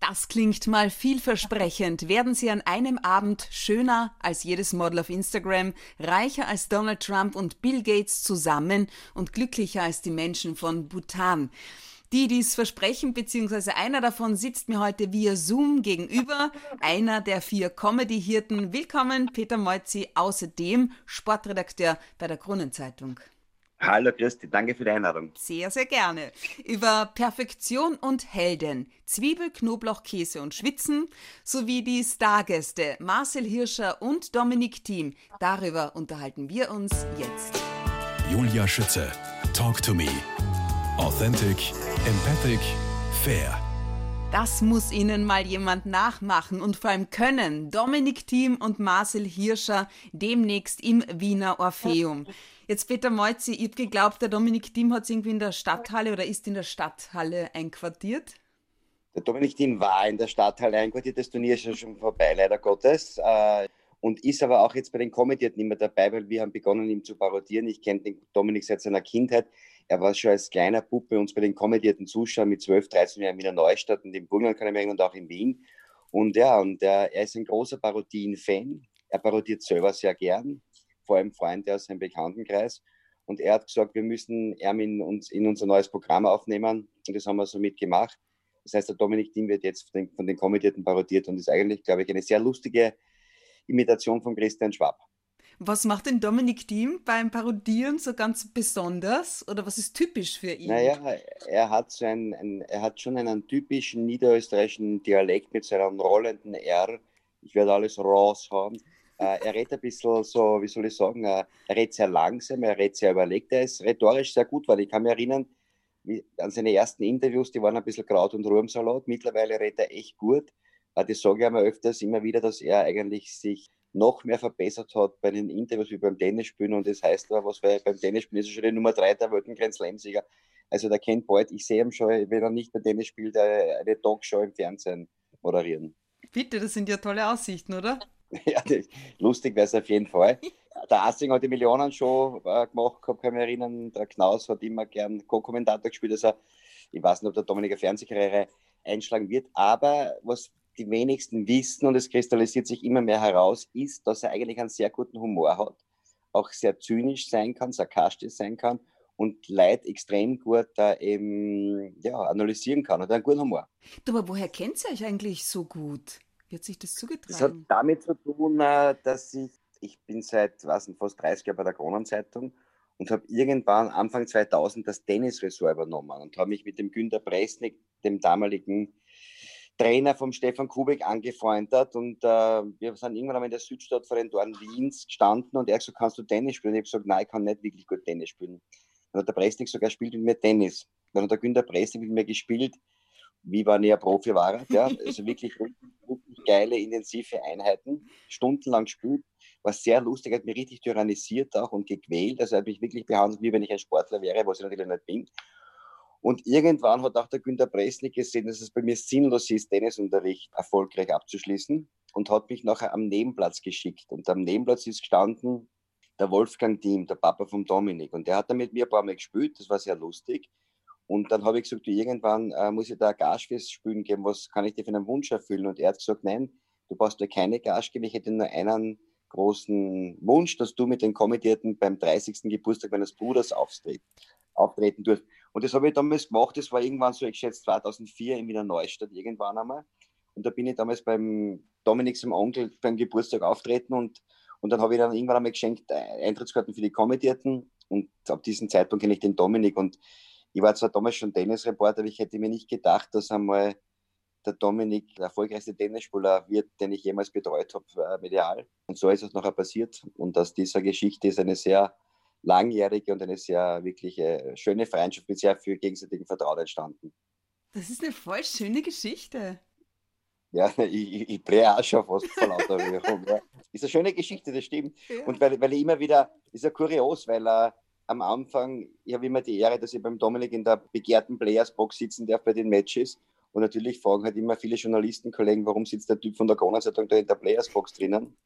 Das klingt mal vielversprechend. Werden Sie an einem Abend schöner als jedes Model auf Instagram, reicher als Donald Trump und Bill Gates zusammen und glücklicher als die Menschen von Bhutan. Die dies versprechen, beziehungsweise einer davon sitzt mir heute via Zoom gegenüber, einer der vier Comedy-Hirten. Willkommen, Peter Moitzi, außerdem Sportredakteur bei der Kronenzeitung. Hallo Christi, danke für die Einladung. Sehr, sehr gerne. Über Perfektion und Helden, Zwiebel, Knoblauch, Käse und Schwitzen sowie die Stargäste Marcel Hirscher und Dominik Thiem. Darüber unterhalten wir uns jetzt. Julia Schütze, Talk to Me. Authentic, empathic, fair. Das muss Ihnen mal jemand nachmachen und vor allem können. Dominik Thiem und Marcel Hirscher demnächst im Wiener Orpheum. Jetzt Peter Meutzi, ich habe geglaubt, der Dominik Thiem hat irgendwie in der Stadthalle oder ist in der Stadthalle einquartiert. Der Dominik Thiem war in der Stadthalle einquartiert, das Turnier ist ja schon vorbei, leider Gottes. Äh, und ist aber auch jetzt bei den Kommentierten immer dabei, weil wir haben begonnen, ihn zu parodieren. Ich kenne den Dominik seit seiner Kindheit. Er war schon als kleiner Bub bei uns bei den kommentierten Zuschauern mit 12, 13 Jahren in Wiener Neustadt und im Burgenland kann ich mich und auch in Wien. Und ja, und er, er ist ein großer Parodien-Fan. Er parodiert selber sehr gern vor allem Freunde aus seinem Bekanntenkreis. Und er hat gesagt, wir müssen ihn in, uns, in unser neues Programm aufnehmen. Und das haben wir so mitgemacht. Das heißt, der Dominik Diem wird jetzt von den, von den Kommentierten parodiert und ist eigentlich, glaube ich, eine sehr lustige Imitation von Christian Schwab. Was macht denn Dominik Diem beim Parodieren so ganz besonders oder was ist typisch für ihn? Naja, er hat, so ein, ein, er hat schon einen typischen niederösterreichischen Dialekt mit seinem rollenden R. Ich werde alles raus haben. Er redet ein bisschen so, wie soll ich sagen, äh, er redet sehr langsam, er redet sehr überlegt, er ist rhetorisch sehr gut, weil ich kann mich erinnern, wie, an seine ersten Interviews, die waren ein bisschen Kraut- und Ruhmsalat. Mittlerweile redet er echt gut. Äh, das sage ich einmal öfters immer wieder, dass er eigentlich sich noch mehr verbessert hat bei den Interviews wie beim Tennisspielen. Und das heißt aber, was weil beim Tennisspielen ist er schon die Nummer 3 der World Grand Slam-Sieger. Also der kennt bald, ich sehe ihn schon, wenn er nicht bei Tennis spielt, eine Talkshow im Fernsehen moderieren. Bitte, das sind ja tolle Aussichten, oder? Ja, lustig wäre es auf jeden Fall. Der Assing hat die Millionenshow äh, gemacht, kann mich erinnern. Der Knaus hat immer gern Co-Kommentator gespielt. Also ich weiß nicht, ob der Dominik eine Fernsehkarriere einschlagen wird. Aber was die wenigsten wissen, und es kristallisiert sich immer mehr heraus, ist, dass er eigentlich einen sehr guten Humor hat. Auch sehr zynisch sein kann, sarkastisch sein kann und Leid extrem gut äh, eben, ja, analysieren kann. Hat einen guten Humor. Du, aber woher kennt ihr euch eigentlich so gut? Wie hat sich das zugetragen? Das hat damit zu tun, äh, dass ich, ich bin seit was, fast 30 Jahren bei der Kronenzeitung und habe irgendwann Anfang 2000 das Tennisressort übernommen und habe mich mit dem Günter Presnik, dem damaligen Trainer vom Stefan Kubik, angefreundet und äh, wir sind irgendwann einmal in der Südstadt vor den Toren Wiens gestanden und er hat gesagt, kannst du Tennis spielen? Und ich habe gesagt, nein, ich kann nicht wirklich gut Tennis spielen. Dann hat der Presnik sogar spielt mit mir Tennis. Dann hat der Günter Presnik mit mir gespielt wie ich ein Profi war. Ja. Also wirklich, wirklich geile, intensive Einheiten, stundenlang gespielt. War sehr lustig, hat mich richtig tyrannisiert auch und gequält. Also hat mich wirklich behandelt, wie wenn ich ein Sportler wäre, was ich natürlich nicht bin. Und irgendwann hat auch der Günter Presnik gesehen, dass es bei mir sinnlos ist, Tennisunterricht erfolgreich abzuschließen und hat mich nachher am Nebenplatz geschickt. Und am Nebenplatz ist gestanden der Wolfgang Thiem, der Papa von Dominik. Und der hat dann mit mir ein paar Mal gespielt, das war sehr lustig. Und dann habe ich gesagt, irgendwann äh, muss ich da Gage fürs Spielen geben, was kann ich dir für einen Wunsch erfüllen? Und er hat gesagt, nein, du brauchst dir keine Gage geben, ich hätte nur einen großen Wunsch, dass du mit den Kommentierten beim 30. Geburtstag meines Bruders auftreten, durst. Und das habe ich damals gemacht, das war irgendwann so, ich schätze 2004 in Wiener Neustadt irgendwann einmal. Und da bin ich damals beim Dominik, seinem Onkel, beim Geburtstag auftreten und, und dann habe ich dann irgendwann einmal geschenkt äh, Eintrittskarten für die Kommentierten und ab diesem Zeitpunkt kenne ich den Dominik und ich war zwar damals schon Tennisreporter, aber ich hätte mir nicht gedacht, dass einmal der Dominik der erfolgreichste Tennisspieler wird, den ich jemals betreut habe, äh, medial. Und so ist es nachher passiert. Und aus dieser Geschichte ist eine sehr langjährige und eine sehr wirklich äh, schöne Freundschaft mit sehr viel gegenseitigem Vertrauen entstanden. Das ist eine voll schöne Geschichte. Ja, ich, ich drehe auch schon fast vor lauter Rührung. Ja. Ist eine schöne Geschichte, das stimmt. Ja. Und weil, weil ich immer wieder, ist ja kurios, weil er am Anfang, ich habe immer die Ehre, dass ich beim Dominik in der begehrten Players-Box sitzen darf bei den Matches. Und natürlich fragen halt immer viele Journalistenkollegen, warum sitzt der Typ von der Kronenzeitung da in der Players-Box drinnen.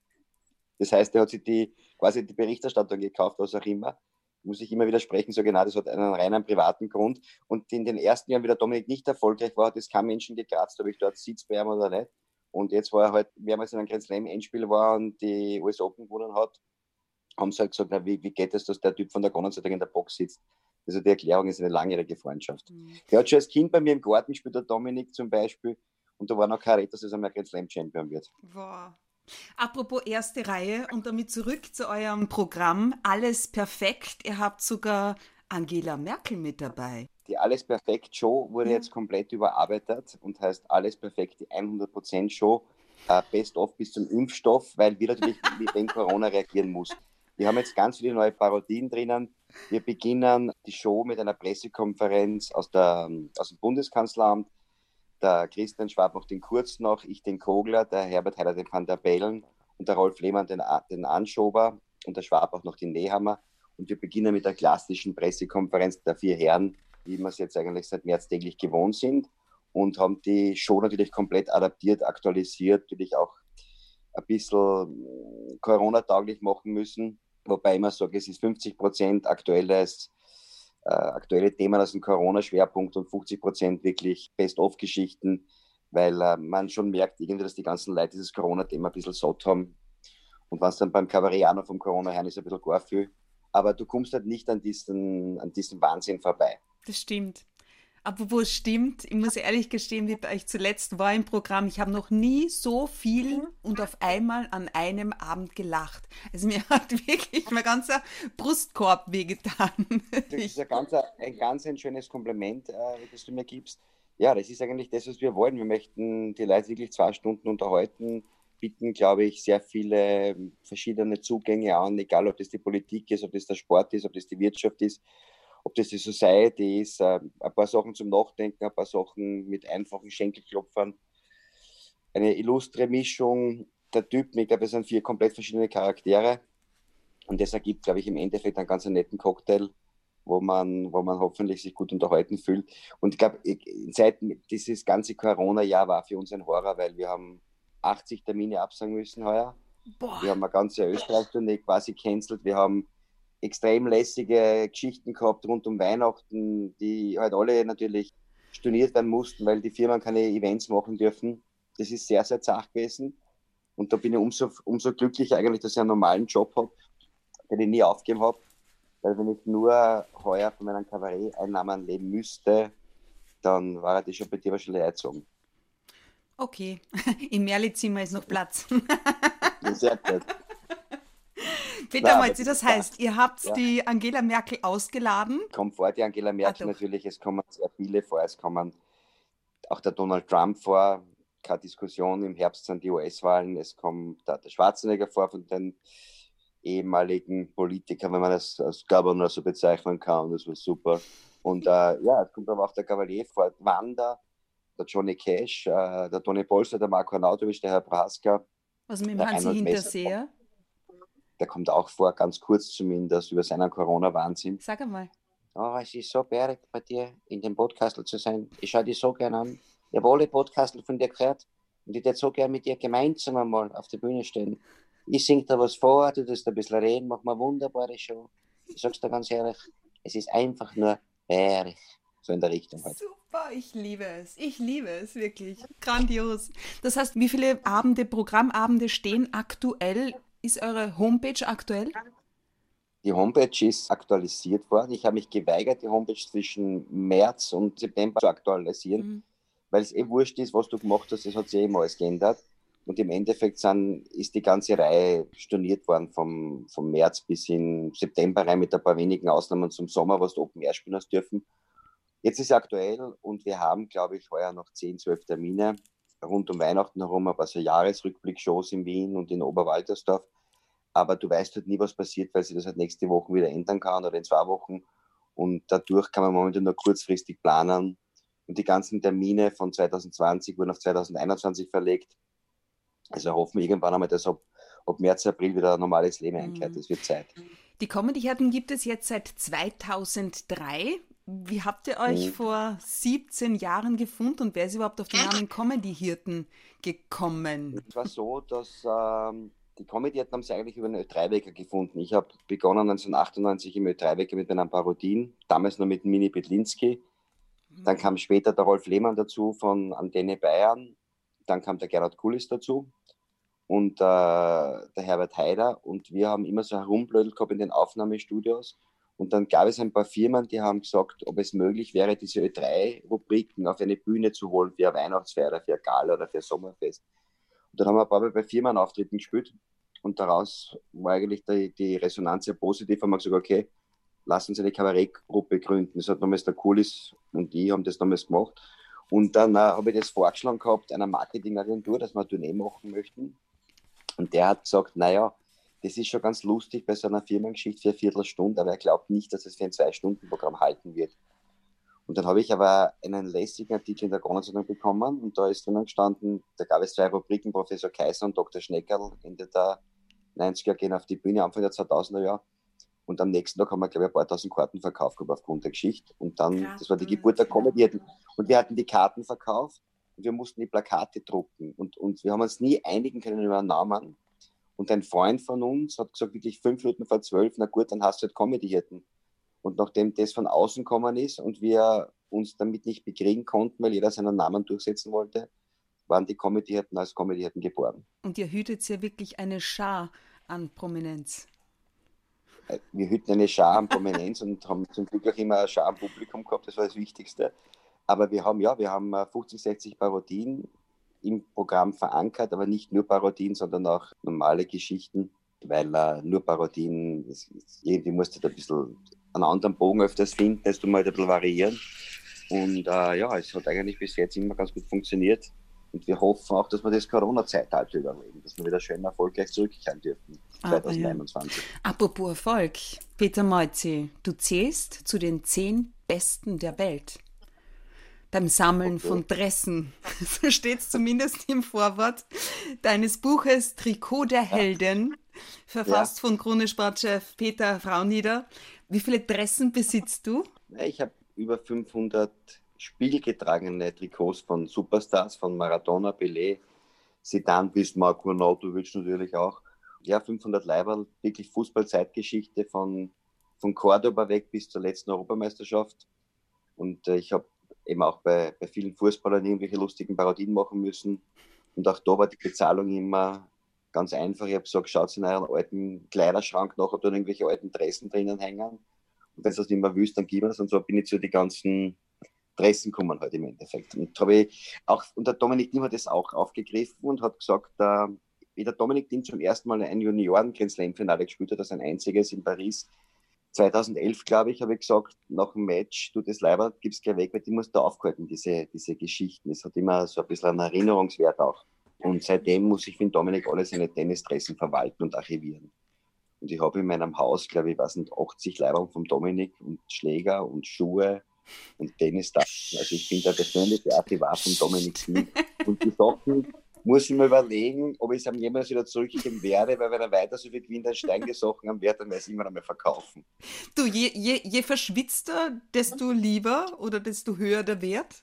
Das heißt, er hat sich die, quasi die Berichterstattung gekauft, was auch immer. muss ich immer widersprechen, so genau, das hat einen reinen privaten Grund. Und in den ersten Jahren, wie der Dominik nicht erfolgreich war, hat es kein Menschen gekratzt, ob ich dort sitze bei ihm oder nicht. Und jetzt war er halt mehrmals in einem Grand Slam Endspiel war und die US Open gewonnen hat, haben sie halt gesagt, na, wie, wie geht es, dass der Typ von der Gonnerseite in der Box sitzt? Also die Erklärung ist eine langjährige Freundschaft. Mhm. Der hat schon als Kind bei mir im Garten gespielt, der Dominik zum Beispiel. Und da war noch kein Red, dass er mal Grand Slam Champion wird. Wow. Apropos erste Reihe und damit zurück zu eurem Programm. Alles perfekt. Ihr habt sogar Angela Merkel mit dabei. Die Alles Perfekt Show wurde ja. jetzt komplett überarbeitet und heißt Alles Perfekt die 100% Show. Äh, best of bis zum Impfstoff, weil wir natürlich mit dem Corona reagieren mussten. Wir haben jetzt ganz viele neue Parodien drinnen. Wir beginnen die Show mit einer Pressekonferenz aus, der, aus dem Bundeskanzleramt der Christian Schwab noch den Kurz noch, ich den Kogler, der Herbert Heiler den Van der Bellen und der Rolf Lehmann den, den Anschober und der Schwab auch noch den Nehammer. Und wir beginnen mit der klassischen Pressekonferenz der vier Herren, wie wir es jetzt eigentlich seit März täglich gewohnt sind und haben die Show natürlich komplett adaptiert, aktualisiert, natürlich auch ein bisschen Corona-tauglich machen müssen. Wobei ich immer sage, es ist 50 Prozent aktuelles äh, aktuelle Themen aus dem Corona-Schwerpunkt und 50 Prozent wirklich Best-of-Geschichten, weil äh, man schon merkt, irgendwie, dass die ganzen Leute dieses Corona-Thema ein bisschen satt haben. Und es dann beim noch vom Corona her ist, ein bisschen gar viel. Aber du kommst halt nicht an diesen, an diesen Wahnsinn vorbei. Das stimmt. Apropos stimmt, ich muss ehrlich gestehen, wie bei euch zuletzt war im Programm, ich habe noch nie so viel und auf einmal an einem Abend gelacht. Also mir hat wirklich mein ganzer Brustkorb wehgetan. Das ist ein ganz, ein ganz ein schönes Kompliment, äh, das du mir gibst. Ja, das ist eigentlich das, was wir wollen. Wir möchten die Leute wirklich zwei Stunden unterhalten, bieten, glaube ich, sehr viele verschiedene Zugänge an, egal ob das die Politik ist, ob das der Sport ist, ob das die Wirtschaft ist ob das die Society ist, äh, ein paar Sachen zum Nachdenken, ein paar Sachen mit einfachen Schenkelklopfern. Eine illustre Mischung der Typen. Ich glaube, es sind vier komplett verschiedene Charaktere. Und das ergibt, glaube ich, im Endeffekt einen ganz netten Cocktail, wo man, wo man hoffentlich sich gut unterhalten fühlt. Und ich glaube, seit dieses ganze Corona-Jahr war für uns ein Horror, weil wir haben 80 Termine absagen müssen heuer. Boah. Wir haben eine ganze Österreich-Tournee quasi cancelt. Wir haben extrem lässige Geschichten gehabt rund um Weihnachten, die halt alle natürlich storniert werden mussten, weil die Firmen keine Events machen dürfen. Das ist sehr, sehr zart gewesen. Und da bin ich umso, umso glücklicher eigentlich, dass ich einen normalen Job habe, den ich nie aufgegeben habe. Weil wenn ich nur heuer von meinen Kabarett-Einnahmen leben müsste, dann war das schon bei dir wahrscheinlich eingezogen. Okay, im Merli-Zimmer ist noch Platz. Sehr gut. Peter Molzi, das heißt, ihr habt ja. die Angela Merkel ausgeladen? Kommt vor, die Angela Merkel ah, natürlich, es kommen sehr viele vor, es kommen auch der Donald Trump vor, keine Diskussion, im Herbst sind die US-Wahlen, es kommt der, der Schwarzenegger vor von den ehemaligen Politikern, wenn man das als Governor so bezeichnen kann, das war super. Und äh, ja, es kommt aber auch der Kavalier vor, Wanda, der Johnny Cash, äh, der Tony Polster, der Marco Arnautovic, der Herr Praska. Was mit dem Hansi Hinterseher? Der kommt auch vor, ganz kurz zumindest, über seinen Corona-Wahnsinn. Sag einmal. Oh, es ist so bärig bei dir in dem Podcast zu sein. Ich schaue dich so gerne an. Ich habe alle Podcasts von dir gehört und ich würde so gerne mit dir gemeinsam einmal auf der Bühne stehen. Ich singe da was vor, du tust ein bisschen reden, mach mal wunderbare Show. Ich sag's dir ganz ehrlich, es ist einfach nur bärig. So in der Richtung halt. Super, ich liebe es. Ich liebe es, wirklich. Grandios. Das heißt, wie viele Abende, Programmabende stehen aktuell ist eure Homepage aktuell? Die Homepage ist aktualisiert worden. Ich habe mich geweigert, die Homepage zwischen März und September zu aktualisieren, mhm. weil es eh wurscht ist, was du gemacht hast. Es hat sich eh immer alles geändert. Und im Endeffekt sind, ist die ganze Reihe storniert worden vom, vom März bis in September rein mit ein paar wenigen Ausnahmen zum Sommer, was du Open Air spielen hast dürfen. Jetzt ist es aktuell und wir haben, glaube ich, heuer noch 10, 12 Termine rund um Weihnachten herum ein paar so Jahresrückblick-Shows in Wien und in Oberwaltersdorf. Aber du weißt halt nie, was passiert, weil sich das halt nächste Woche wieder ändern kann oder in zwei Wochen. Und dadurch kann man momentan nur kurzfristig planen. Und die ganzen Termine von 2020 wurden auf 2021 verlegt. Also hoffen wir irgendwann einmal, dass ab, ab März, April wieder ein normales Leben einkehrt. Es mhm. wird Zeit. Die Comedy-Herden gibt es jetzt seit 2003. Wie habt ihr euch mhm. vor 17 Jahren gefunden und wer ist überhaupt auf den Namen Comedy-Hirten gekommen? Es war so, dass ähm, die Comedy-Hatten haben sie eigentlich über einen Ö3-Wecker gefunden. Ich habe begonnen 1998 im Ö3-Wecker mit meinen Parodien, damals noch mit Mini Petlinski. Dann kam später der Rolf Lehmann dazu von Antenne Bayern. Dann kam der Gerhard Kulis dazu und äh, der Herbert Haider. Und wir haben immer so herumblödelt gehabt in den Aufnahmestudios. Und dann gab es ein paar Firmen, die haben gesagt, ob es möglich wäre, diese Ö3-Rubriken auf eine Bühne zu holen für eine Weihnachtsfeier oder für eine Gala oder für ein Sommerfest. Und dann haben wir ein paar Mal bei Firmenauftritten gespielt und daraus war eigentlich die, die Resonanz sehr positiv. Haben wir gesagt, okay, lass uns eine Kabarettgruppe gründen. Das hat damals der Kulis und die haben das damals gemacht. Und dann äh, habe ich das vorgeschlagen gehabt einer Marketingagentur, dass wir eine Tournee machen möchten. Und der hat gesagt, naja, das ist schon ganz lustig bei so einer Firmengeschichte für eine Viertelstunde, aber er glaubt nicht, dass es für ein Zwei-Stunden-Programm halten wird. Und dann habe ich aber einen lässigen Artikel in der Kronenzeitung bekommen und da ist drinnen gestanden, da gab es zwei Rubriken, Professor Kaiser und Dr. Schneckerl, Ende der 90er gehen auf die Bühne, Anfang der 2000er Jahre. Und am nächsten Tag haben wir, glaube ich, ein paar tausend Karten verkauft gehabt aufgrund der Geschichte. Und dann, ja. das war die Geburt der Comedy. Und wir hatten die Karten verkauft und wir mussten die Plakate drucken. Und, und wir haben uns nie einigen können über einen Namen. Und ein Freund von uns hat gesagt, wirklich fünf Minuten vor zwölf, na gut, dann hast du halt Comedy-Hirten. Und nachdem das von außen gekommen ist und wir uns damit nicht bekriegen konnten, weil jeder seinen Namen durchsetzen wollte, waren die Comedy-Hirten als Comedy-Hirten geboren. Und ihr hütet ja wirklich eine Schar an Prominenz. Äh, wir hüten eine Schar an Prominenz und haben zum Glück auch immer eine Schar am Publikum gehabt, das war das Wichtigste. Aber wir haben ja, wir haben 50, äh, 60 Parodien im Programm verankert, aber nicht nur Parodien, sondern auch normale Geschichten, weil uh, nur Parodien, irgendwie musst du da ein bisschen einen anderen Bogen öfters finden, dass du mal ein bisschen variieren. Und uh, ja, es hat eigentlich bis jetzt immer ganz gut funktioniert. Und wir hoffen auch, dass wir das Corona-Zeitalter überleben, dass wir wieder schön erfolgreich zurückkehren dürfen. 2021. Ah, ja. Apropos Erfolg, Peter Meuzi, du zählst zu den zehn Besten der Welt. Beim Sammeln okay. von Dressen, so steht es zumindest im Vorwort deines Buches Trikot der Helden, verfasst ja. von Krone-Sportchef Peter Fraunieder. Wie viele Dressen besitzt du? Ich habe über 500 spiegelgetragene Trikots von Superstars, von Maradona, Pelé, Zidane bis Marco Nautovic natürlich auch. Ja, 500 Leiberl, wirklich Fußballzeitgeschichte von, von Cordoba weg bis zur letzten Europameisterschaft. Und äh, ich habe eben auch bei, bei vielen Fußballern irgendwelche lustigen Parodien machen müssen. Und auch da war die Bezahlung immer ganz einfach. Ich habe gesagt, schaut in euren alten Kleiderschrank nach, ob da irgendwelche alten Dressen drinnen hängen. Und wenn ihr das nicht mehr wüsst, dann gib mir das. Und so bin ich zu den ganzen Dressen kommen halt im Endeffekt. Und habe auch, und der Dominik Thiem hat das auch aufgegriffen und hat gesagt, äh, wie der Dominik Thiem zum ersten Mal ein Junioren-Grand Slam-Finale gespielt hat, das ein einziges in Paris, 2011, glaube ich, habe ich gesagt, nach dem Match, du das Leiber gibst gleich weg, weil die musst du aufhalten, diese, diese Geschichten. Es hat immer so ein bisschen einen Erinnerungswert auch. Und seitdem muss ich für Dominik alle seine Tennisdressen verwalten und archivieren. Und ich habe in meinem Haus, glaube ich, was sind 80 Leiber vom Dominik und Schläger und Schuhe und Tennistaschen. Also ich bin der persönliche Archivar von Dominik Sieg. Und die Sachen muss ich mir überlegen, ob ich es jemals wieder zurückgeben werde, weil wenn er weiter so viel gewinnt, Stein Sachen am Wert, dann werde ich es immer noch mal verkaufen. Du, je, je, je verschwitzter, desto lieber oder desto höher der Wert?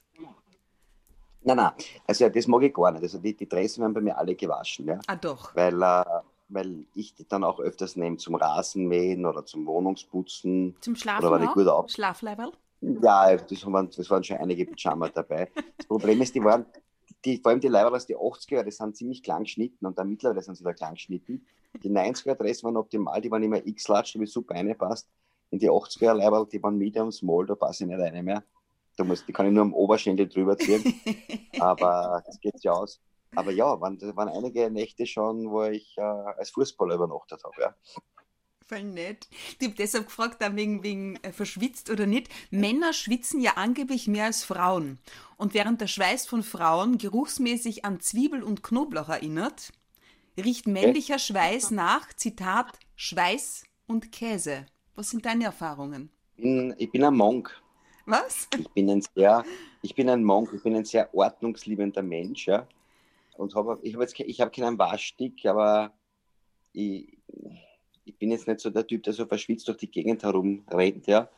Nein, nein, also das mag ich gar nicht. Also die, die Dressen werden bei mir alle gewaschen. Ja? Ah, doch. Weil, äh, weil ich die dann auch öfters nehme zum Rasenmähen oder zum Wohnungsputzen. Zum Schlafen oder auch? Gut auf. Schlafleiberl? Ja, das waren, das waren schon einige Pyjama dabei. Das Problem ist, die waren, die, vor allem die Leiber aus den 80er, die sind ziemlich klein geschnitten und dann mittlerweile sind sie wieder klein geschnitten. Die 90er Dress waren optimal, die waren immer X-Latsch, die super reinpasst. In die 80er Leiber, die waren Medium, Small, da passe ich nicht rein mehr. Da muss, die kann ich nur am Oberschenkel drüber ziehen. Aber das geht ja aus. Aber ja, waren, waren einige Nächte schon, wo ich äh, als Fußballer übernachtet habe. Ja. Voll nett. Ich habe deshalb gefragt, wegen, wegen äh, verschwitzt oder nicht. Männer schwitzen ja angeblich mehr als Frauen. Und während der Schweiß von Frauen geruchsmäßig an Zwiebel und Knoblauch erinnert, riecht männlicher Schweiß nach, Zitat, Schweiß und Käse. Was sind deine Erfahrungen? Ich bin, ich bin ein Monk. Was? Ich bin ein sehr, ich bin ein Monk, ich bin ein sehr ordnungsliebender Mensch, ja. Und hab, ich habe hab keinen Waschstick, aber ich, ich bin jetzt nicht so der Typ, der so verschwitzt durch die Gegend herumrennt, ja.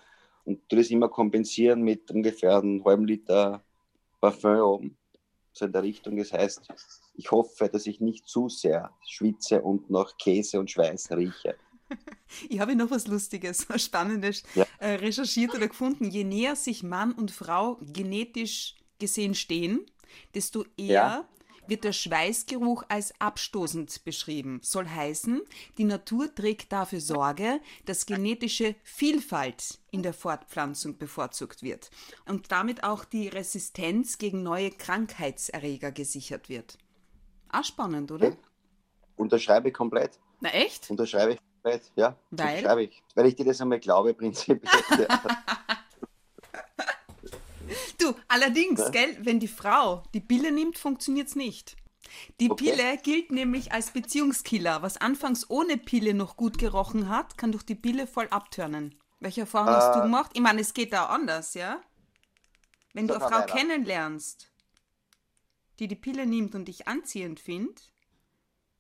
Und tu das immer kompensieren mit ungefähr einem halben Liter Parfüm oben. so in der Richtung. Das heißt, ich hoffe, dass ich nicht zu sehr schwitze und noch Käse und Schweiß rieche. Ich habe noch was Lustiges, was Spannendes ja. äh, recherchiert oder gefunden. Je näher sich Mann und Frau genetisch gesehen stehen, desto eher ja. Wird der Schweißgeruch als abstoßend beschrieben. Soll heißen, die Natur trägt dafür Sorge, dass genetische Vielfalt in der Fortpflanzung bevorzugt wird und damit auch die Resistenz gegen neue Krankheitserreger gesichert wird. Auch spannend, oder? Unterschreibe ich komplett. Na echt? Unterschreibe ich komplett, ja. Weil? Unterschreibe ich. Weil ich dir das einmal glaube, prinzipiell. Du, allerdings, ja. gell, wenn die Frau die Pille nimmt, funktioniert es nicht. Die okay. Pille gilt nämlich als Beziehungskiller. Was anfangs ohne Pille noch gut gerochen hat, kann durch die Pille voll abturnen. Welche Erfahrung äh, hast du äh. gemacht? Ich meine, es geht da anders, ja? Wenn du eine Frau weiter. kennenlernst, die die Pille nimmt und dich anziehend findet,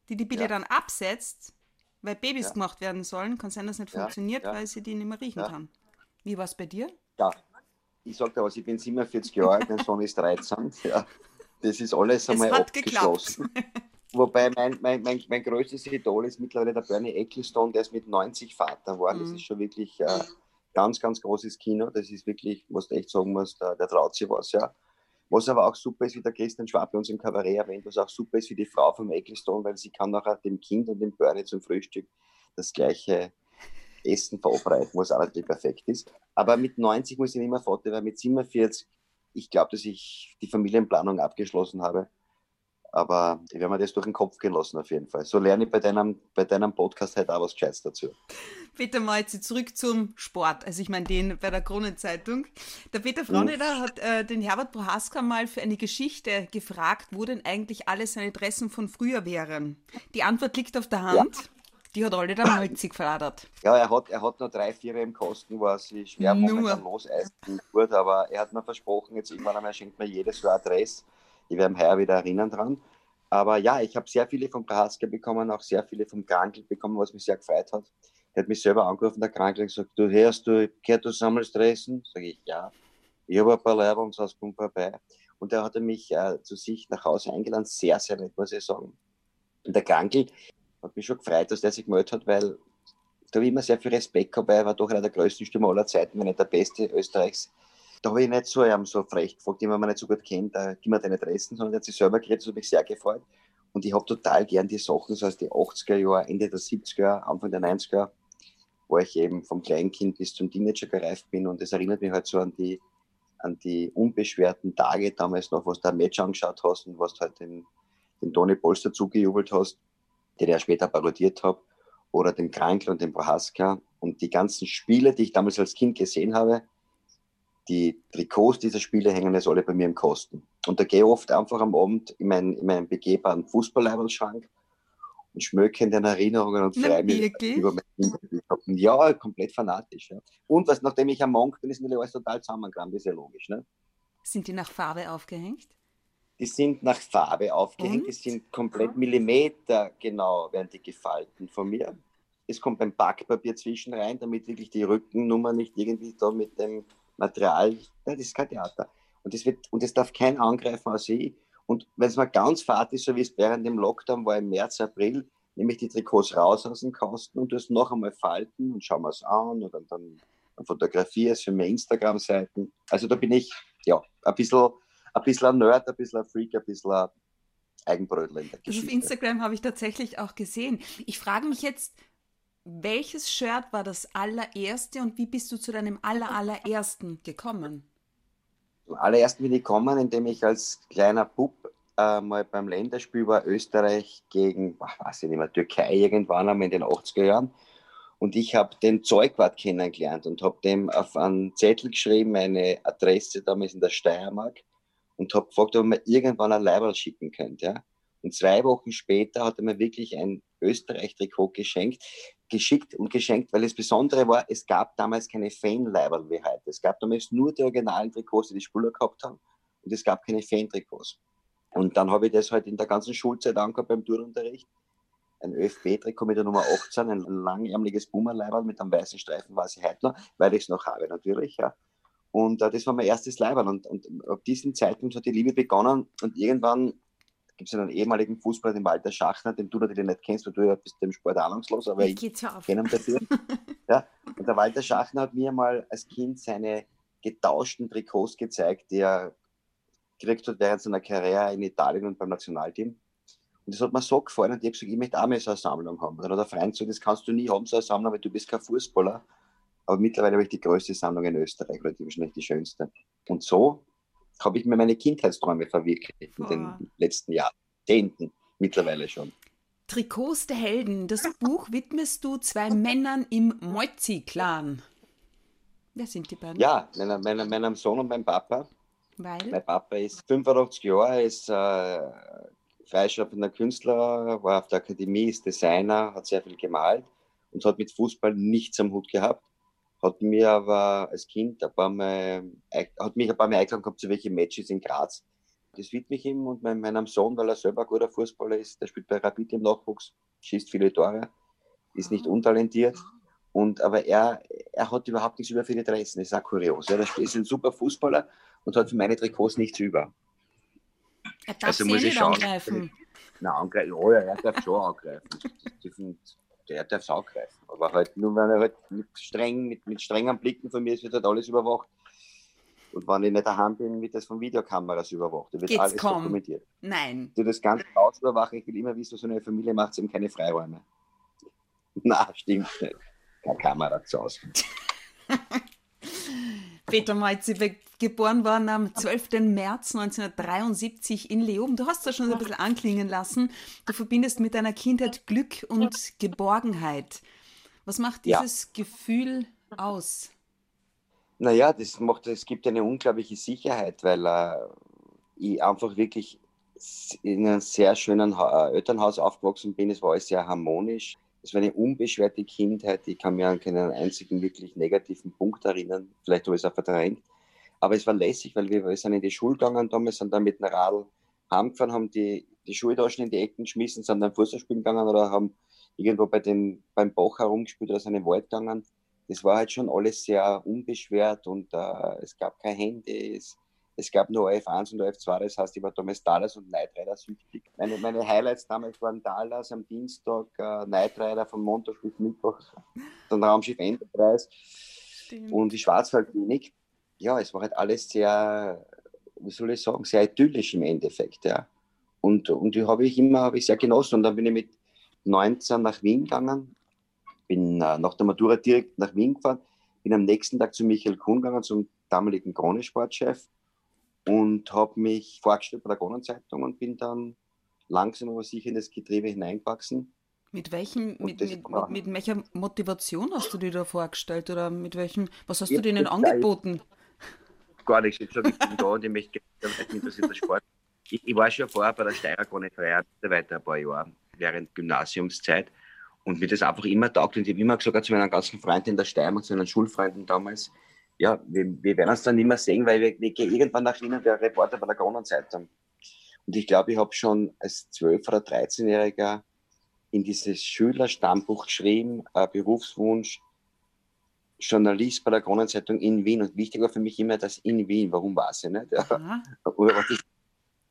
die die Pille ja. dann absetzt, weil Babys ja. gemacht werden sollen, kann sein, dass es nicht ja. funktioniert, weil sie die nicht mehr riechen kann. Wie war es bei dir? Ja, ich sage dir was, ich bin 47 Jahre alt, mein Sohn ist 13. Ja, das ist alles einmal abgeschlossen. Wobei mein, mein, mein, mein größtes Idol ist mittlerweile der Bernie Ecclestone, der ist mit 90 Vater geworden. Das mhm. ist schon wirklich äh, ganz, ganz großes Kino. Das ist wirklich, was du echt sagen musst, der, der traut sich was, ja. Was aber auch super ist, wie der Christian Schwab bei uns im Kabarett erwähnt, was auch super ist für die Frau vom Ecclestone, weil sie kann nachher dem Kind und dem Bernie zum Frühstück das gleiche Essen verabreichen, was auch natürlich perfekt ist. Aber mit 90 muss ich nicht mehr fort, weil mit 47, ich glaube, dass ich die Familienplanung abgeschlossen habe. Aber ich werde mir das durch den Kopf gehen lassen, auf jeden Fall. So lerne ich bei deinem, bei deinem Podcast halt auch was Gescheites dazu. Peter, mal jetzt zurück zum Sport. Also ich meine den bei der Kronenzeitung. Der Peter mhm. hat äh, den Herbert Prohaska mal für eine Geschichte gefragt, wo denn eigentlich alle seine Dressen von früher wären. Die Antwort liegt auf der Hand. Ja. Die hat alle dann 90 verladert. Ja, er hat, er hat noch drei, vier im Kosten, wo er sich schwer Nur. momentan loseisen tut, aber er hat mir versprochen, jetzt irgendwann einmal schenkt mir jedes Jahr Adresse. Ich werde mich heuer wieder erinnern dran. Aber ja, ich habe sehr viele vom Prahaska bekommen, auch sehr viele vom Krankel bekommen, was mich sehr gefreut hat. Er hat mich selber angerufen, der Krankel, und gesagt, du hörst, du gehört, du sammelst Dressen? Sage ich, ja. Ich habe ein paar Leiber und so vorbei. Und er hat mich äh, zu sich nach Hause eingeladen, sehr, sehr nett, muss ich sagen. Und der Krankel, hat mich schon gefreut, dass der sich gemeldet hat, weil da habe ich immer sehr viel Respekt gehabt, er war doch einer der größten Stürmer aller Zeiten, wenn nicht der beste Österreichs. Da habe ich nicht so, ähm, so frech gefragt, den man nicht so gut kennt, äh, gib mir deine Adressen, sondern er hat sich selber geredet, das hat mich sehr gefreut. Und ich habe total gern die Sachen, so aus den 80er Jahren, Ende der 70er Jahre, Anfang der 90er Jahre, wo ich eben vom Kleinkind bis zum Teenager gereift bin. Und das erinnert mich halt so an die, an die unbeschwerten Tage damals noch, was du ein Match angeschaut hast und was du halt den, den Toni Polster zugejubelt hast den ich später parodiert habe, oder dem Krankl und dem Prohaska. Und die ganzen Spiele, die ich damals als Kind gesehen habe, die Trikots dieser Spiele hängen jetzt alle bei mir im Kosten. Und da gehe ich oft einfach am Abend in, mein, in meinen begehbaren Fußballleiberschrank und schmöke in den Erinnerungen und freue mich über mein Kind. Ja, komplett fanatisch. Ja. Und was, nachdem ich am Monk bin, ist mir alles total zusammengekramt, ist ja logisch. Ne? Sind die nach Farbe aufgehängt? Die sind nach Farbe aufgehängt, Und? die sind komplett Millimeter genau, werden die gefalten von mir. Es kommt beim Backpapier zwischen rein, damit wirklich die Rückennummer nicht irgendwie da mit dem Material, nein, das ist kein Theater. Und das, wird, und das darf kein angreifen als ich. Und wenn es mal ganz fad ist, so wie es während dem Lockdown war im März, April, nehme ich die Trikots raus aus dem Kasten und das noch einmal falten und schauen wir es an und dann, dann, dann fotografiere es für meine Instagram-Seiten. Also da bin ich ja ein bisschen ein bisschen ein Nerd, ein bisschen ein Freak, ein bisschen ein Eigenbrötler in der Geschichte. Das auf Instagram habe ich tatsächlich auch gesehen. Ich frage mich jetzt, welches Shirt war das allererste und wie bist du zu deinem aller, allerersten gekommen? Zum allerersten bin ich gekommen, indem ich als kleiner Bub äh, mal beim Länderspiel war Österreich gegen, ach, weiß ich nicht mehr, Türkei irgendwann einmal in den 80er Jahren. Und ich habe den Zeugwart kennengelernt und habe dem auf einen Zettel geschrieben, eine Adresse damals in der Steiermark und habe gefragt, ob mir irgendwann ein Leiberl schicken könnte. Ja? Und zwei Wochen später hat er mir wirklich ein Österreich-Trikot geschenkt, geschickt und geschenkt, weil das Besondere war, es gab damals keine Fan-Leiberl wie heute. Es gab damals nur die originalen Trikots, die die Spieler gehabt haben und es gab keine Fan-Trikots. Und dann habe ich das halt in der ganzen Schulzeit angehabt beim Turnunterricht. Ein ÖFB-Trikot mit der Nummer 18, ein langärmliches Boomerleiberl mit einem weißen Streifen, weiß ich heute noch, weil ich es noch habe natürlich. Ja. Und äh, das war mein erstes Leibern. Und, und ab diesem Zeitpunkt hat die Liebe begonnen. Und irgendwann gibt es einen ehemaligen Fußballer, den Walter Schachner, den du natürlich nicht kennst, weil du ja bist dem Sport ahnungslos, aber ich, ich kenne ihn dafür. ja. Und der Walter Schachner hat mir mal als Kind seine getauschten Trikots gezeigt, die er gekriegt hat während seiner Karriere in Italien und beim Nationalteam. Und das hat mir so gefallen und ich habe gesagt, ich möchte auch mal so eine Sammlung haben. dann hat der Freund gesagt, das kannst du nie haben, so eine Sammlung, weil du bist kein Fußballer. Aber mittlerweile habe ich die größte Sammlung in Österreich, oder die wahrscheinlich die schönste. Und so habe ich mir meine Kindheitsträume verwirklicht in den letzten Jahrzehnten mittlerweile schon. Trikots der Helden, das Buch widmest du zwei Männern im Moizzi-Clan. Wer sind die beiden? Ja, meiner, meiner, meinem Sohn und meinem Papa. Weil? Mein Papa ist 85 Jahre, ist äh, freischaffender Künstler, war auf der Akademie, ist Designer, hat sehr viel gemalt und hat mit Fußball nichts am Hut gehabt hat mir aber als Kind ein paar Mal, hat mich ein paar Mal eingeladen gehabt zu welchen Matches in Graz. Das widme ich ihm und meinem Sohn, weil er selber ein guter Fußballer ist, der spielt bei Rapid im Nachwuchs, schießt viele Tore, ist nicht untalentiert. Und, aber er, er hat überhaupt nichts über für die Dresden. Das ist auch kurios. Er ist ein super Fußballer und hat für meine Trikots nichts über. Er darf also muss ich schauen. angreifen. Nein, angreifen. Ja, er darf schon angreifen. Der darf es angreifen. Aber halt nur, wenn er halt mit, streng, mit, mit strengen Blicken von mir ist, wird halt alles überwacht. Und wenn ich nicht daheim bin, wird das von Videokameras überwacht. Da wird Geht's alles kaum. dokumentiert. Nein. Du das ganze Haus überwachen, ich will immer wissen, so eine Familie macht eben keine Freiräume. Na, stimmt nicht. Keine Kamera zu Hause. Peter Meutzi, geboren worden am 12. März 1973 in Leoben. Du hast das schon ein bisschen anklingen lassen. Du verbindest mit deiner Kindheit Glück und Geborgenheit. Was macht dieses ja. Gefühl aus? Naja, das macht, es gibt eine unglaubliche Sicherheit, weil äh, ich einfach wirklich in einem sehr schönen ha Elternhaus aufgewachsen bin. Es war alles sehr harmonisch. Es war eine unbeschwerte Kindheit. Ich kann mich an keinen einzigen wirklich negativen Punkt erinnern. Vielleicht habe ich es auch verdrängt. Aber es war lässig, weil wir, wir sind in die Schule gegangen damals, sind dann mit einem Radl heimgefahren, haben die, die Schultaschen in die Ecken geschmissen, sind dann Fußball spielen gegangen oder haben irgendwo bei den, beim Bach herumgespielt oder sind in den Wald gegangen. Das war halt schon alles sehr unbeschwert und äh, es gab kein Handy, es, es gab nur OF1 und OF2, das heißt, ich war damals Dallas und Night Rider süchtig. Meine, meine Highlights damals waren Dallas am Dienstag, äh, Night Rider vom Montag bis Mittwoch, dann Raumschiff Enterprise Stimmt. und die Schwarzwaldklinik. Ja, es war halt alles sehr, wie soll ich sagen, sehr idyllisch im Endeffekt, ja. Und, und die habe ich immer hab ich sehr genossen. Und dann bin ich mit 19 nach Wien gegangen, bin äh, nach der Matura direkt nach Wien gefahren, bin am nächsten Tag zu Michael Kuhn gegangen, zum damaligen Krone-Sportchef und habe mich vorgestellt bei der Kronenzeitung und bin dann langsam aber sicher in das Getriebe hineingewachsen. Mit, welchem, mit, mit, mit, mit, welcher Motivation hast du dir da vorgestellt oder mit welchem, was hast ich du denen angeboten? Gar nichts, ich, ich bin da und ich möchte, interessiert der Sport. Ich, ich, war schon vorher bei der Steirer Krone Freiheit weiter ein paar Jahre während Gymnasiumszeit und mir das einfach immer taugt. Und ich habe immer gesagt zu meinen ganzen Freunden in der Steiermark, zu meinen Schulfreunden damals, ja, wir, wir werden uns dann nicht mehr sehen, weil wir, wir gehen irgendwann nach und der Reporter bei der Kronenzeitung. Und ich glaube, ich habe schon als 12- oder 13-Jähriger in dieses Schülerstammbuch geschrieben, äh, Berufswunsch, Journalist bei der Kronenzeitung in Wien. Und wichtig war für mich immer das in Wien. Warum war es ja nicht? Ja.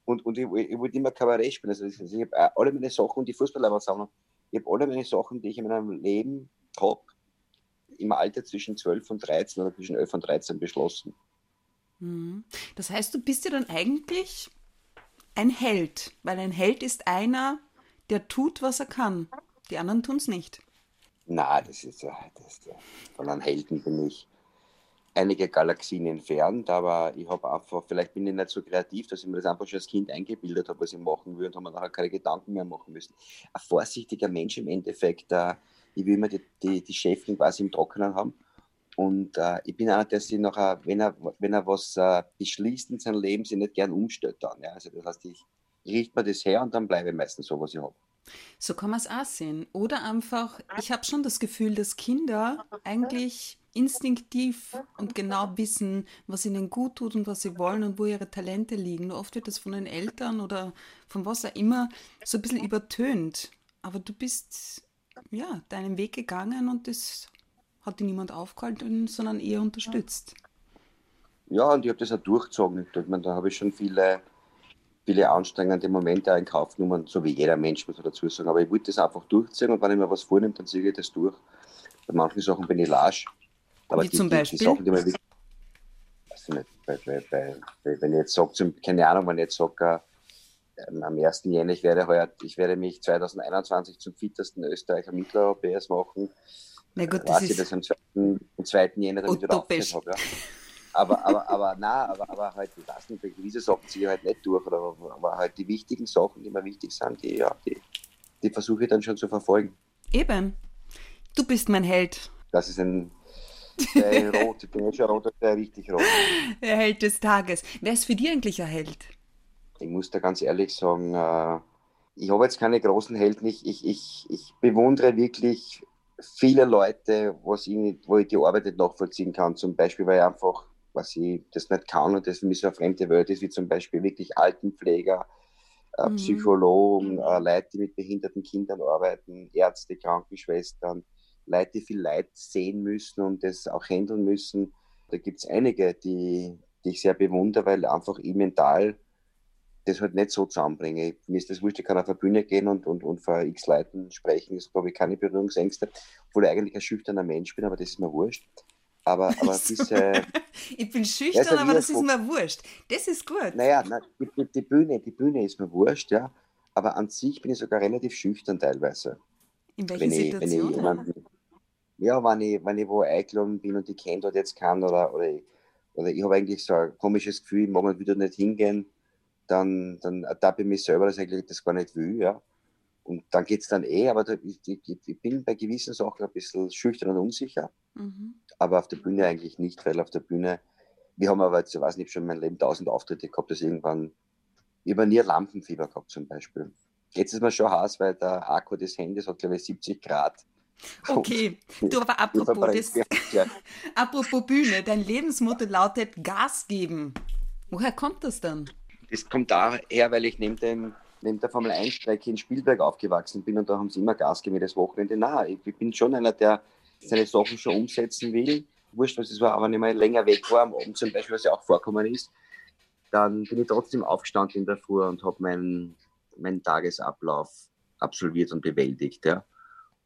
Und, und ich, ich wollte immer Kabarett spielen. Also ich habe äh, alle meine Sachen und die Fußballersammlung, ich habe alle meine Sachen, die ich in meinem Leben habe, im Alter zwischen 12 und 13 oder zwischen 11 und 13 beschlossen. Mhm. Das heißt, du bist ja dann eigentlich ein Held, weil ein Held ist einer, der tut, was er kann. Die anderen tun es nicht. Na, das ist ja, das, von einem Helden bin ich einige Galaxien entfernt, aber ich habe einfach, vielleicht bin ich nicht so kreativ, dass ich mir das einfach schon als Kind eingebildet habe, was ich machen würde und habe mir nachher keine Gedanken mehr machen müssen. Ein vorsichtiger Mensch im Endeffekt, äh, ich will immer die, die, die Schäfchen quasi im Trockenen haben. Und äh, ich bin einer, der sich nachher, wenn er, wenn er was äh, beschließt in seinem Leben, sich nicht gern umstellt dann. Ja? Also das heißt, ich richte mir das her und dann bleibe ich meistens so, was ich habe. So kann man es auch sehen. Oder einfach, ich habe schon das Gefühl, dass Kinder eigentlich instinktiv und genau wissen, was ihnen gut tut und was sie wollen und wo ihre Talente liegen. Nur oft wird das von den Eltern oder von was auch immer so ein bisschen übertönt. Aber du bist ja deinen Weg gegangen und das hat dir niemand aufgehalten, sondern eher unterstützt. Ja, und ich habe das auch durchgezogen. Ich meine, da habe ich schon viele, viele anstrengende Momente in Kauf genommen, so wie jeder Mensch, muss man dazu sagen. Aber ich wollte das einfach durchziehen und wenn ich mir was vornehme, dann ziehe ich das durch. Bei manchen Sachen bin ich lasch. Aber wie die, zum Beispiel? Die, die Sachen, die man wirklich, weiß ich nicht, bei, bei, bei, wenn ich jetzt sage, keine Ahnung, wenn ich jetzt sage, äh, am 1. Jänner, ich werde heuer, ich werde mich 2021 zum fittesten Österreicher Mitteleuropäers machen. Na gut, das ist... Ich das am 2. Am 2. Jänner damit wieder aufgehört habe. Ja aber, aber, aber na, aber, aber halt, ich weiß nicht, gewisse Sachen ziehe ich halt nicht durch, oder, aber halt die wichtigen Sachen, die mir wichtig sind, die, ja, die, die versuche ich dann schon zu verfolgen. Eben. Du bist mein Held. Das ist ein der rot, ich bin jetzt schon rot, der richtig rot. Der Held des Tages. Wer ist für dich eigentlich ein Held? Ich muss da ganz ehrlich sagen, äh, ich habe jetzt keine großen Helden. Ich, ich, ich, ich bewundere wirklich viele Leute, was ich, wo ich die Arbeit nicht nachvollziehen kann. Zum Beispiel, weil ich einfach was ich das nicht kann und das für mich so eine fremde Welt ist, wie zum Beispiel wirklich Altenpfleger, äh, mhm. Psychologen, äh, Leute, die mit behinderten Kindern arbeiten, Ärzte, Krankenschwestern, Leute, die viel Leid sehen müssen und das auch handeln müssen. Da gibt es einige, die, die ich sehr bewundere, weil einfach ich mental das halt nicht so zusammenbringe. Mir ist das wurscht, ich kann auf eine Bühne gehen und, und, und vor x Leuten sprechen, das habe ich keine Berührungsängste, obwohl ich eigentlich ein schüchterner Mensch bin, aber das ist mir wurscht. Aber, aber diese. ich bin schüchtern, ja, aber das ist mir wurscht. Das ist gut. Naja, na, die, die, Bühne, die Bühne ist mir wurscht, ja. Aber an sich bin ich sogar relativ schüchtern teilweise. In welchen wenn Situationen? Ich, wenn ich jemanden, ja, wenn ich, wenn ich wo eingeladen bin und ich kenne dort jetzt kann oder, oder, ich, oder ich habe eigentlich so ein komisches Gefühl, ich mag wieder nicht hingehen, dann, dann ertappe ich mich selber, dass ich eigentlich das gar nicht will, ja. Und dann geht es dann eh, aber da, ich, ich, ich, bin bei gewissen Sachen ein bisschen schüchtern und unsicher. Mhm. Aber auf der Bühne eigentlich nicht, weil auf der Bühne, wir haben aber jetzt, ich weiß nicht, schon mein Leben tausend Auftritte gehabt, dass irgendwann, ich habe nie Lampenfieber gehabt zum Beispiel. Jetzt ist mir schon heiß, weil der Akku des Handys hat, glaube ich, 70 Grad. Okay, du aber apropos, das, apropos Bühne, dein Lebensmotto lautet Gas geben. Woher kommt das dann? Das kommt daher, weil ich neben dem neben der Formel 1-Strecke in Spielberg aufgewachsen bin und da haben sie immer Gas gegeben das Wochenende. Nein, ich bin schon einer, der seine Sachen schon umsetzen will. Wurscht, was es war, aber ich mal länger weg war, am Abend zum Beispiel, was ja auch vorkommen ist, dann bin ich trotzdem aufgestanden in der Früh und habe meinen, meinen Tagesablauf absolviert und bewältigt. Ja.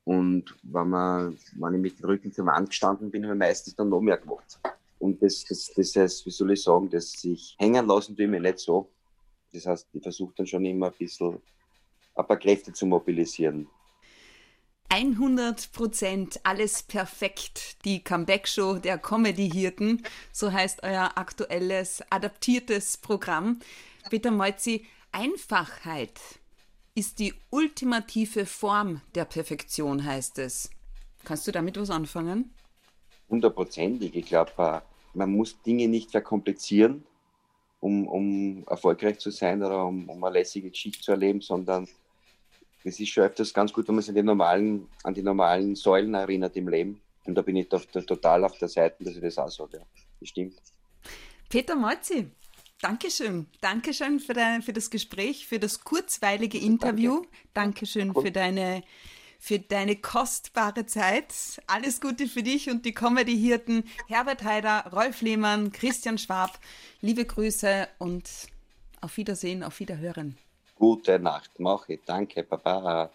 Und wenn, man, wenn ich mit dem Rücken zur Wand gestanden bin, habe ich meistens dann noch mehr gemacht. Und das, das, das heißt, wie soll ich sagen, dass sich hängen lassen tue ich mir nicht so. Das heißt, ich versuche dann schon immer ein bisschen ein paar Kräfte zu mobilisieren. 100 Prozent alles perfekt. Die Comeback-Show der Comedy-Hirten, so heißt euer aktuelles, adaptiertes Programm. Peter Moitzi, Einfachheit ist die ultimative Form der Perfektion, heißt es. Kannst du damit was anfangen? Hundertprozentig. Ich glaube, äh, man muss Dinge nicht verkomplizieren, um, um erfolgreich zu sein oder um, um eine lässige Geschichte zu erleben, sondern es ist schon öfters ganz gut, wenn man sich an die normalen, an die normalen Säulen erinnert im Leben. Und da bin ich auf, total auf der Seite, dass ich das auch sage. Ja. Das stimmt. Peter Molzi, Dankeschön. Dankeschön für, dein, für das Gespräch, für das kurzweilige Interview. Danke. Dankeschön cool. für deine für deine kostbare Zeit. Alles Gute für dich und die Comedy-Hirten Herbert Heider, Rolf Lehmann, Christian Schwab. Liebe Grüße und auf Wiedersehen, auf Wiederhören. Gute Nacht, mache. Danke, Baba.